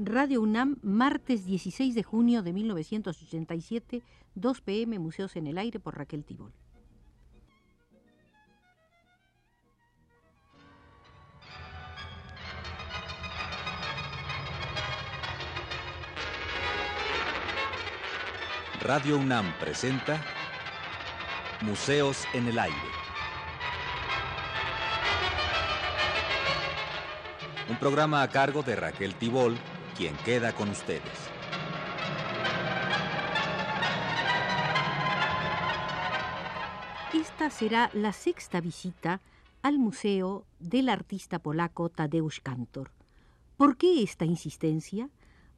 Radio UNAM, martes 16 de junio de 1987, 2 pm, Museos en el Aire por Raquel Tibol. Radio UNAM presenta Museos en el Aire. Un programa a cargo de Raquel Tibol, quien queda con ustedes. Esta será la sexta visita al museo del artista polaco Tadeusz Kantor. ¿Por qué esta insistencia?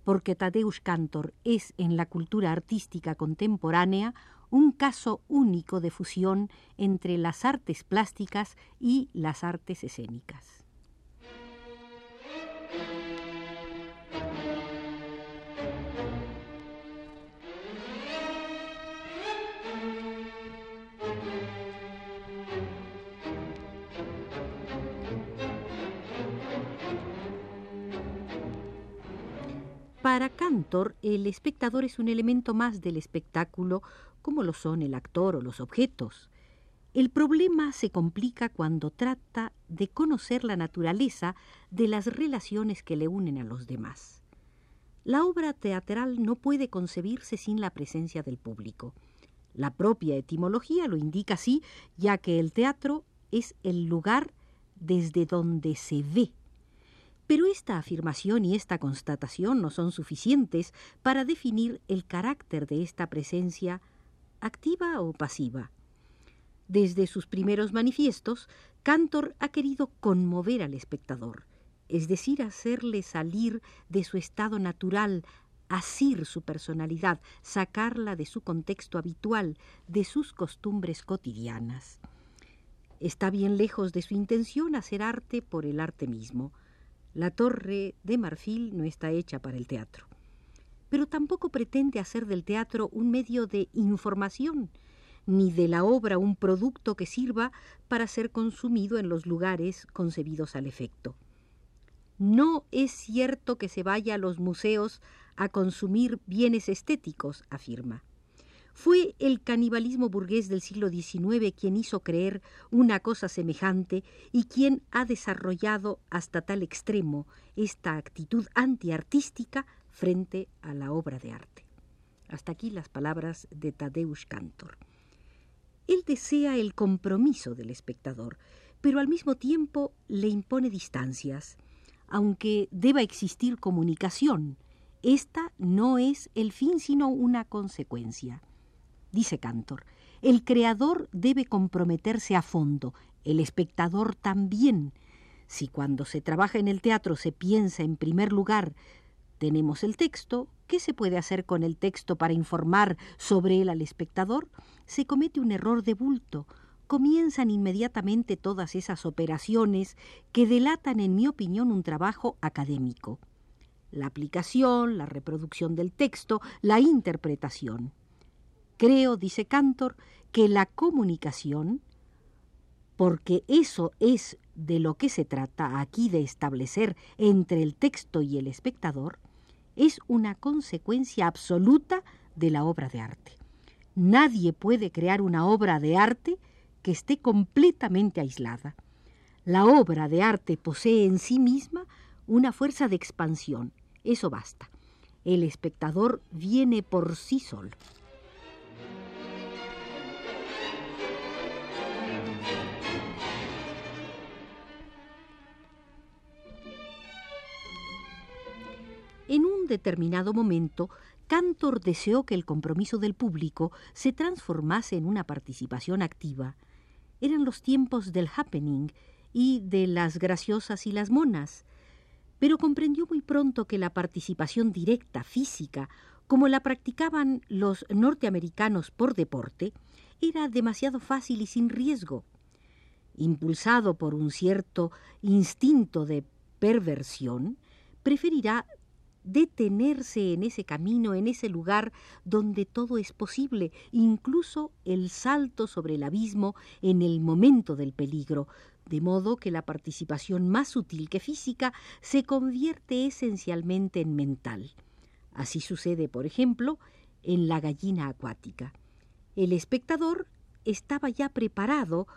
Porque Tadeusz Kantor es en la cultura artística contemporánea un caso único de fusión entre las artes plásticas y las artes escénicas. Para Cantor, el espectador es un elemento más del espectáculo, como lo son el actor o los objetos. El problema se complica cuando trata de conocer la naturaleza de las relaciones que le unen a los demás. La obra teatral no puede concebirse sin la presencia del público. La propia etimología lo indica así, ya que el teatro es el lugar desde donde se ve pero esta afirmación y esta constatación no son suficientes para definir el carácter de esta presencia activa o pasiva. Desde sus primeros manifiestos, Cantor ha querido conmover al espectador, es decir, hacerle salir de su estado natural, asir su personalidad, sacarla de su contexto habitual, de sus costumbres cotidianas. Está bien lejos de su intención hacer arte por el arte mismo. La torre de marfil no está hecha para el teatro, pero tampoco pretende hacer del teatro un medio de información, ni de la obra un producto que sirva para ser consumido en los lugares concebidos al efecto. No es cierto que se vaya a los museos a consumir bienes estéticos, afirma. Fue el canibalismo burgués del siglo XIX quien hizo creer una cosa semejante y quien ha desarrollado hasta tal extremo esta actitud antiartística frente a la obra de arte. Hasta aquí las palabras de Tadeusz Kantor. Él desea el compromiso del espectador, pero al mismo tiempo le impone distancias. Aunque deba existir comunicación, esta no es el fin sino una consecuencia. Dice Cantor, el creador debe comprometerse a fondo, el espectador también. Si cuando se trabaja en el teatro se piensa en primer lugar, tenemos el texto, ¿qué se puede hacer con el texto para informar sobre él al espectador? Se comete un error de bulto. Comienzan inmediatamente todas esas operaciones que delatan, en mi opinión, un trabajo académico. La aplicación, la reproducción del texto, la interpretación. Creo, dice Cantor, que la comunicación, porque eso es de lo que se trata aquí de establecer entre el texto y el espectador, es una consecuencia absoluta de la obra de arte. Nadie puede crear una obra de arte que esté completamente aislada. La obra de arte posee en sí misma una fuerza de expansión. Eso basta. El espectador viene por sí solo. Determinado momento, Cantor deseó que el compromiso del público se transformase en una participación activa. Eran los tiempos del happening y de las graciosas y las monas, pero comprendió muy pronto que la participación directa, física, como la practicaban los norteamericanos por deporte, era demasiado fácil y sin riesgo. Impulsado por un cierto instinto de perversión, preferirá detenerse en ese camino, en ese lugar donde todo es posible, incluso el salto sobre el abismo en el momento del peligro, de modo que la participación más sutil que física se convierte esencialmente en mental. Así sucede, por ejemplo, en la gallina acuática. El espectador estaba ya preparado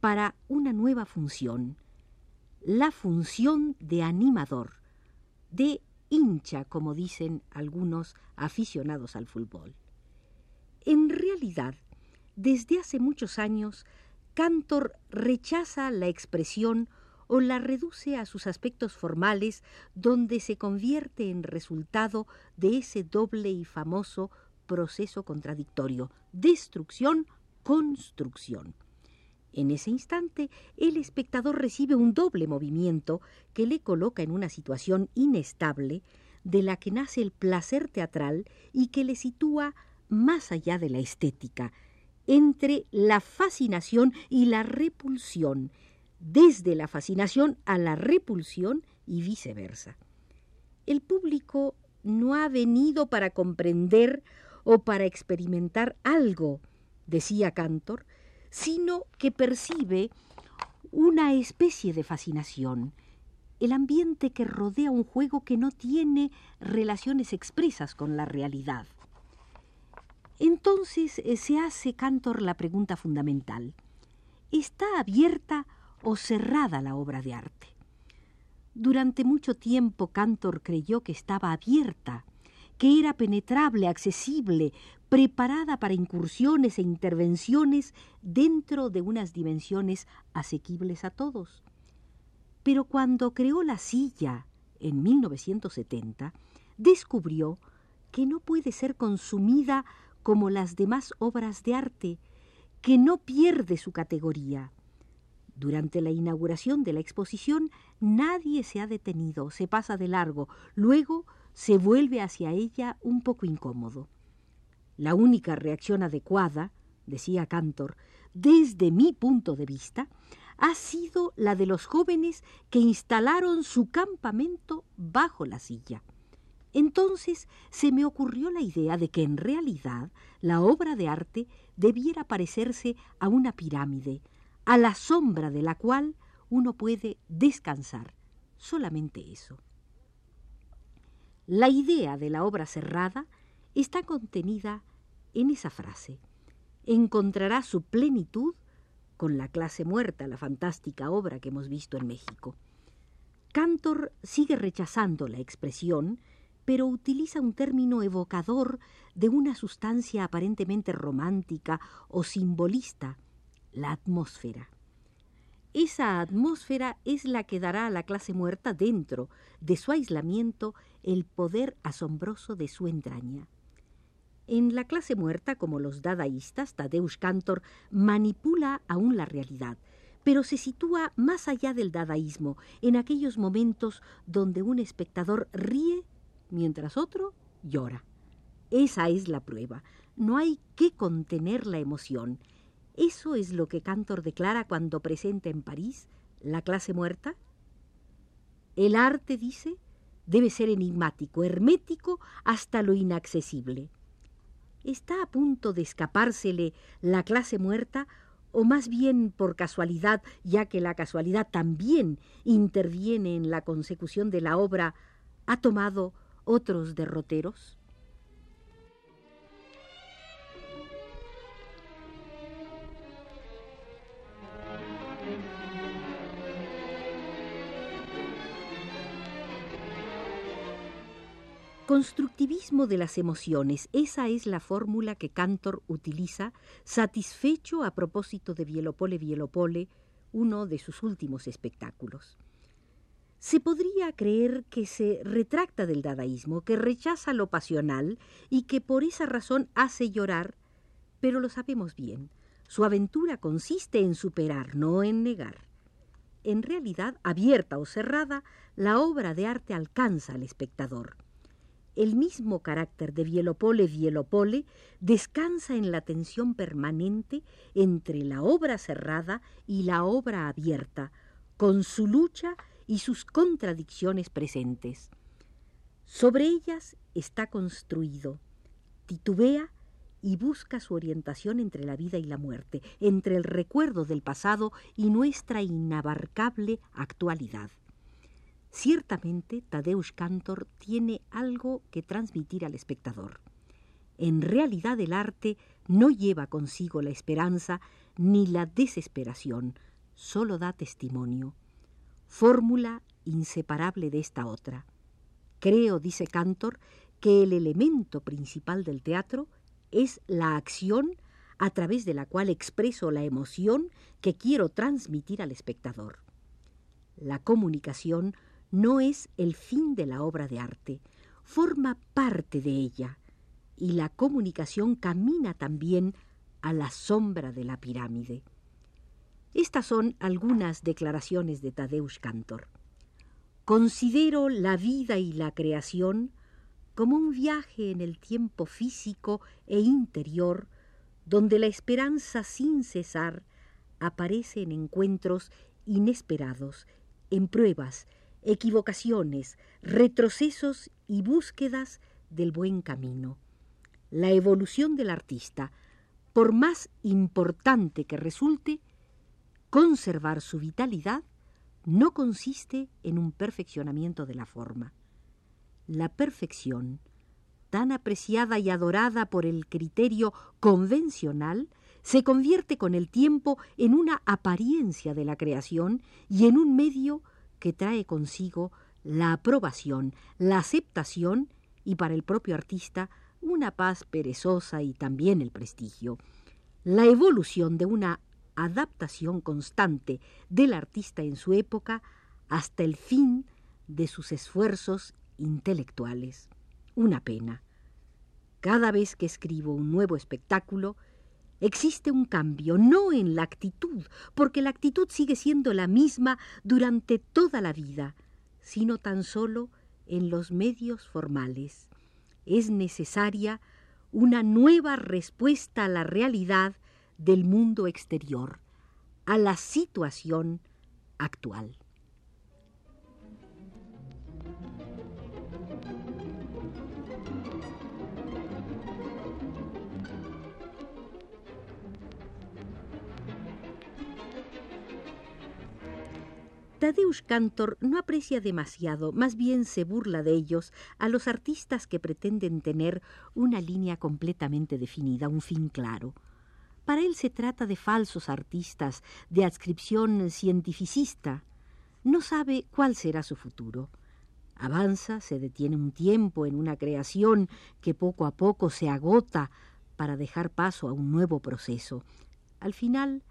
para una nueva función, la función de animador, de hincha, como dicen algunos aficionados al fútbol. En realidad, desde hace muchos años, Cantor rechaza la expresión o la reduce a sus aspectos formales, donde se convierte en resultado de ese doble y famoso proceso contradictorio, destrucción-construcción. En ese instante, el espectador recibe un doble movimiento que le coloca en una situación inestable, de la que nace el placer teatral y que le sitúa más allá de la estética, entre la fascinación y la repulsión, desde la fascinación a la repulsión y viceversa. El público no ha venido para comprender o para experimentar algo, decía Cantor, sino que percibe una especie de fascinación, el ambiente que rodea un juego que no tiene relaciones expresas con la realidad. Entonces eh, se hace Cantor la pregunta fundamental. ¿Está abierta o cerrada la obra de arte? Durante mucho tiempo Cantor creyó que estaba abierta, que era penetrable, accesible, preparada para incursiones e intervenciones dentro de unas dimensiones asequibles a todos. Pero cuando creó la silla en 1970, descubrió que no puede ser consumida como las demás obras de arte, que no pierde su categoría. Durante la inauguración de la exposición nadie se ha detenido, se pasa de largo, luego se vuelve hacia ella un poco incómodo. La única reacción adecuada, decía Cantor, desde mi punto de vista, ha sido la de los jóvenes que instalaron su campamento bajo la silla. Entonces se me ocurrió la idea de que en realidad la obra de arte debiera parecerse a una pirámide, a la sombra de la cual uno puede descansar. Solamente eso. La idea de la obra cerrada está contenida en esa frase. Encontrará su plenitud con la clase muerta, la fantástica obra que hemos visto en México. Cantor sigue rechazando la expresión pero utiliza un término evocador de una sustancia aparentemente romántica o simbolista, la atmósfera. Esa atmósfera es la que dará a la clase muerta dentro de su aislamiento el poder asombroso de su entraña. En la clase muerta, como los dadaístas, Tadeusz Cantor manipula aún la realidad, pero se sitúa más allá del dadaísmo, en aquellos momentos donde un espectador ríe mientras otro llora. Esa es la prueba. No hay que contener la emoción. Eso es lo que Cantor declara cuando presenta en París la clase muerta. El arte, dice, debe ser enigmático, hermético hasta lo inaccesible. ¿Está a punto de escapársele la clase muerta o más bien por casualidad, ya que la casualidad también interviene en la consecución de la obra, ha tomado otros derroteros? Constructivismo de las emociones, esa es la fórmula que Cantor utiliza, satisfecho a propósito de Bielopole Bielopole, uno de sus últimos espectáculos. Se podría creer que se retracta del dadaísmo, que rechaza lo pasional y que por esa razón hace llorar, pero lo sabemos bien. Su aventura consiste en superar, no en negar. En realidad, abierta o cerrada, la obra de arte alcanza al espectador. El mismo carácter de Vielopole Vielopole descansa en la tensión permanente entre la obra cerrada y la obra abierta, con su lucha y sus contradicciones presentes. Sobre ellas está construido, titubea y busca su orientación entre la vida y la muerte, entre el recuerdo del pasado y nuestra inabarcable actualidad. Ciertamente, Tadeusz Kantor tiene algo que transmitir al espectador. En realidad el arte no lleva consigo la esperanza ni la desesperación, solo da testimonio. Fórmula inseparable de esta otra. Creo, dice Cantor, que el elemento principal del teatro es la acción a través de la cual expreso la emoción que quiero transmitir al espectador. La comunicación no es el fin de la obra de arte, forma parte de ella, y la comunicación camina también a la sombra de la pirámide. Estas son algunas declaraciones de Tadeusz Cantor. Considero la vida y la creación como un viaje en el tiempo físico e interior, donde la esperanza sin cesar aparece en encuentros inesperados, en pruebas, equivocaciones, retrocesos y búsquedas del buen camino. La evolución del artista, por más importante que resulte, conservar su vitalidad no consiste en un perfeccionamiento de la forma la perfección, tan apreciada y adorada por el criterio convencional, se convierte con el tiempo en una apariencia de la creación y en un medio que trae consigo la aprobación, la aceptación y para el propio artista una paz perezosa y también el prestigio. La evolución de una adaptación constante del artista en su época hasta el fin de sus esfuerzos intelectuales. Una pena. Cada vez que escribo un nuevo espectáculo, existe un cambio, no en la actitud, porque la actitud sigue siendo la misma durante toda la vida, sino tan solo en los medios formales. Es necesaria una nueva respuesta a la realidad del mundo exterior, a la situación actual. Tadeusz Cantor no aprecia demasiado, más bien se burla de ellos, a los artistas que pretenden tener una línea completamente definida, un fin claro. Para él se trata de falsos artistas, de adscripción cientificista. No sabe cuál será su futuro. Avanza, se detiene un tiempo en una creación que poco a poco se agota para dejar paso a un nuevo proceso. Al final,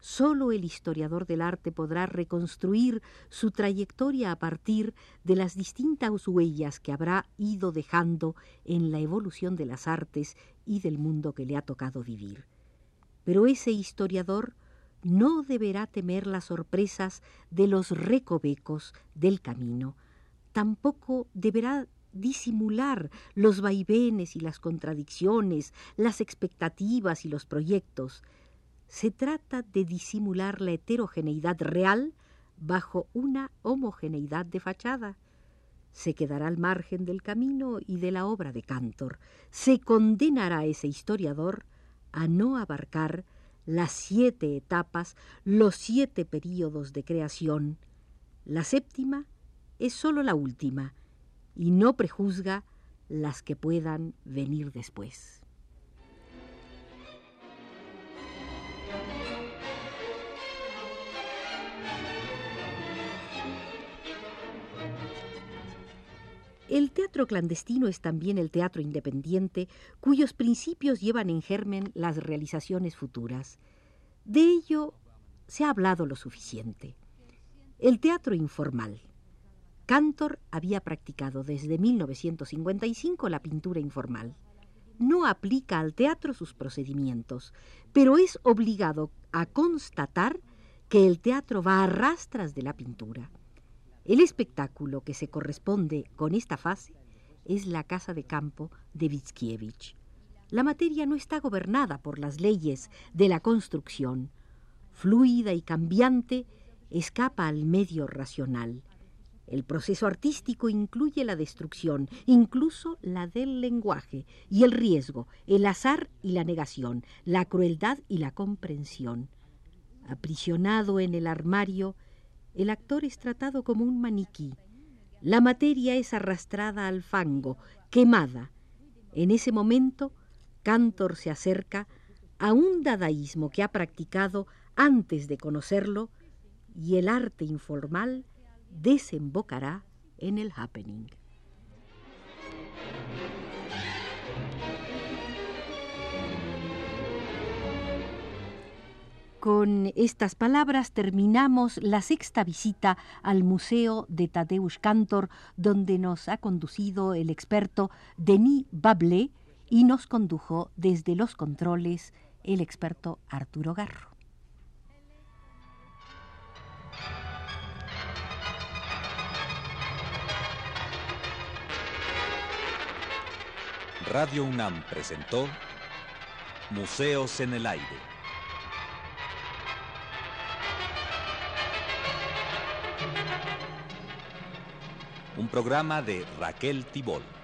Solo el historiador del arte podrá reconstruir su trayectoria a partir de las distintas huellas que habrá ido dejando en la evolución de las artes y del mundo que le ha tocado vivir. Pero ese historiador no deberá temer las sorpresas de los recovecos del camino, tampoco deberá disimular los vaivenes y las contradicciones, las expectativas y los proyectos, se trata de disimular la heterogeneidad real bajo una homogeneidad de fachada. Se quedará al margen del camino y de la obra de Cantor. Se condenará a ese historiador a no abarcar las siete etapas, los siete períodos de creación. La séptima es sólo la última y no prejuzga las que puedan venir después. El teatro clandestino es también el teatro independiente, cuyos principios llevan en germen las realizaciones futuras. De ello se ha hablado lo suficiente. El teatro informal. Cantor había practicado desde 1955 la pintura informal. No aplica al teatro sus procedimientos, pero es obligado a constatar que el teatro va a rastras de la pintura. El espectáculo que se corresponde con esta fase es la casa de campo de Vitskiewicz. La materia no está gobernada por las leyes de la construcción. Fluida y cambiante, escapa al medio racional. El proceso artístico incluye la destrucción, incluso la del lenguaje, y el riesgo, el azar y la negación, la crueldad y la comprensión. Aprisionado en el armario, el actor es tratado como un maniquí. La materia es arrastrada al fango, quemada. En ese momento, Cantor se acerca a un dadaísmo que ha practicado antes de conocerlo y el arte informal desembocará en el happening. Con estas palabras terminamos la sexta visita al Museo de Tadeusz Kantor, donde nos ha conducido el experto Denis Bablé y nos condujo desde los controles el experto Arturo Garro. Radio UNAM presentó Museos en el Aire. Un programa de Raquel Tibol.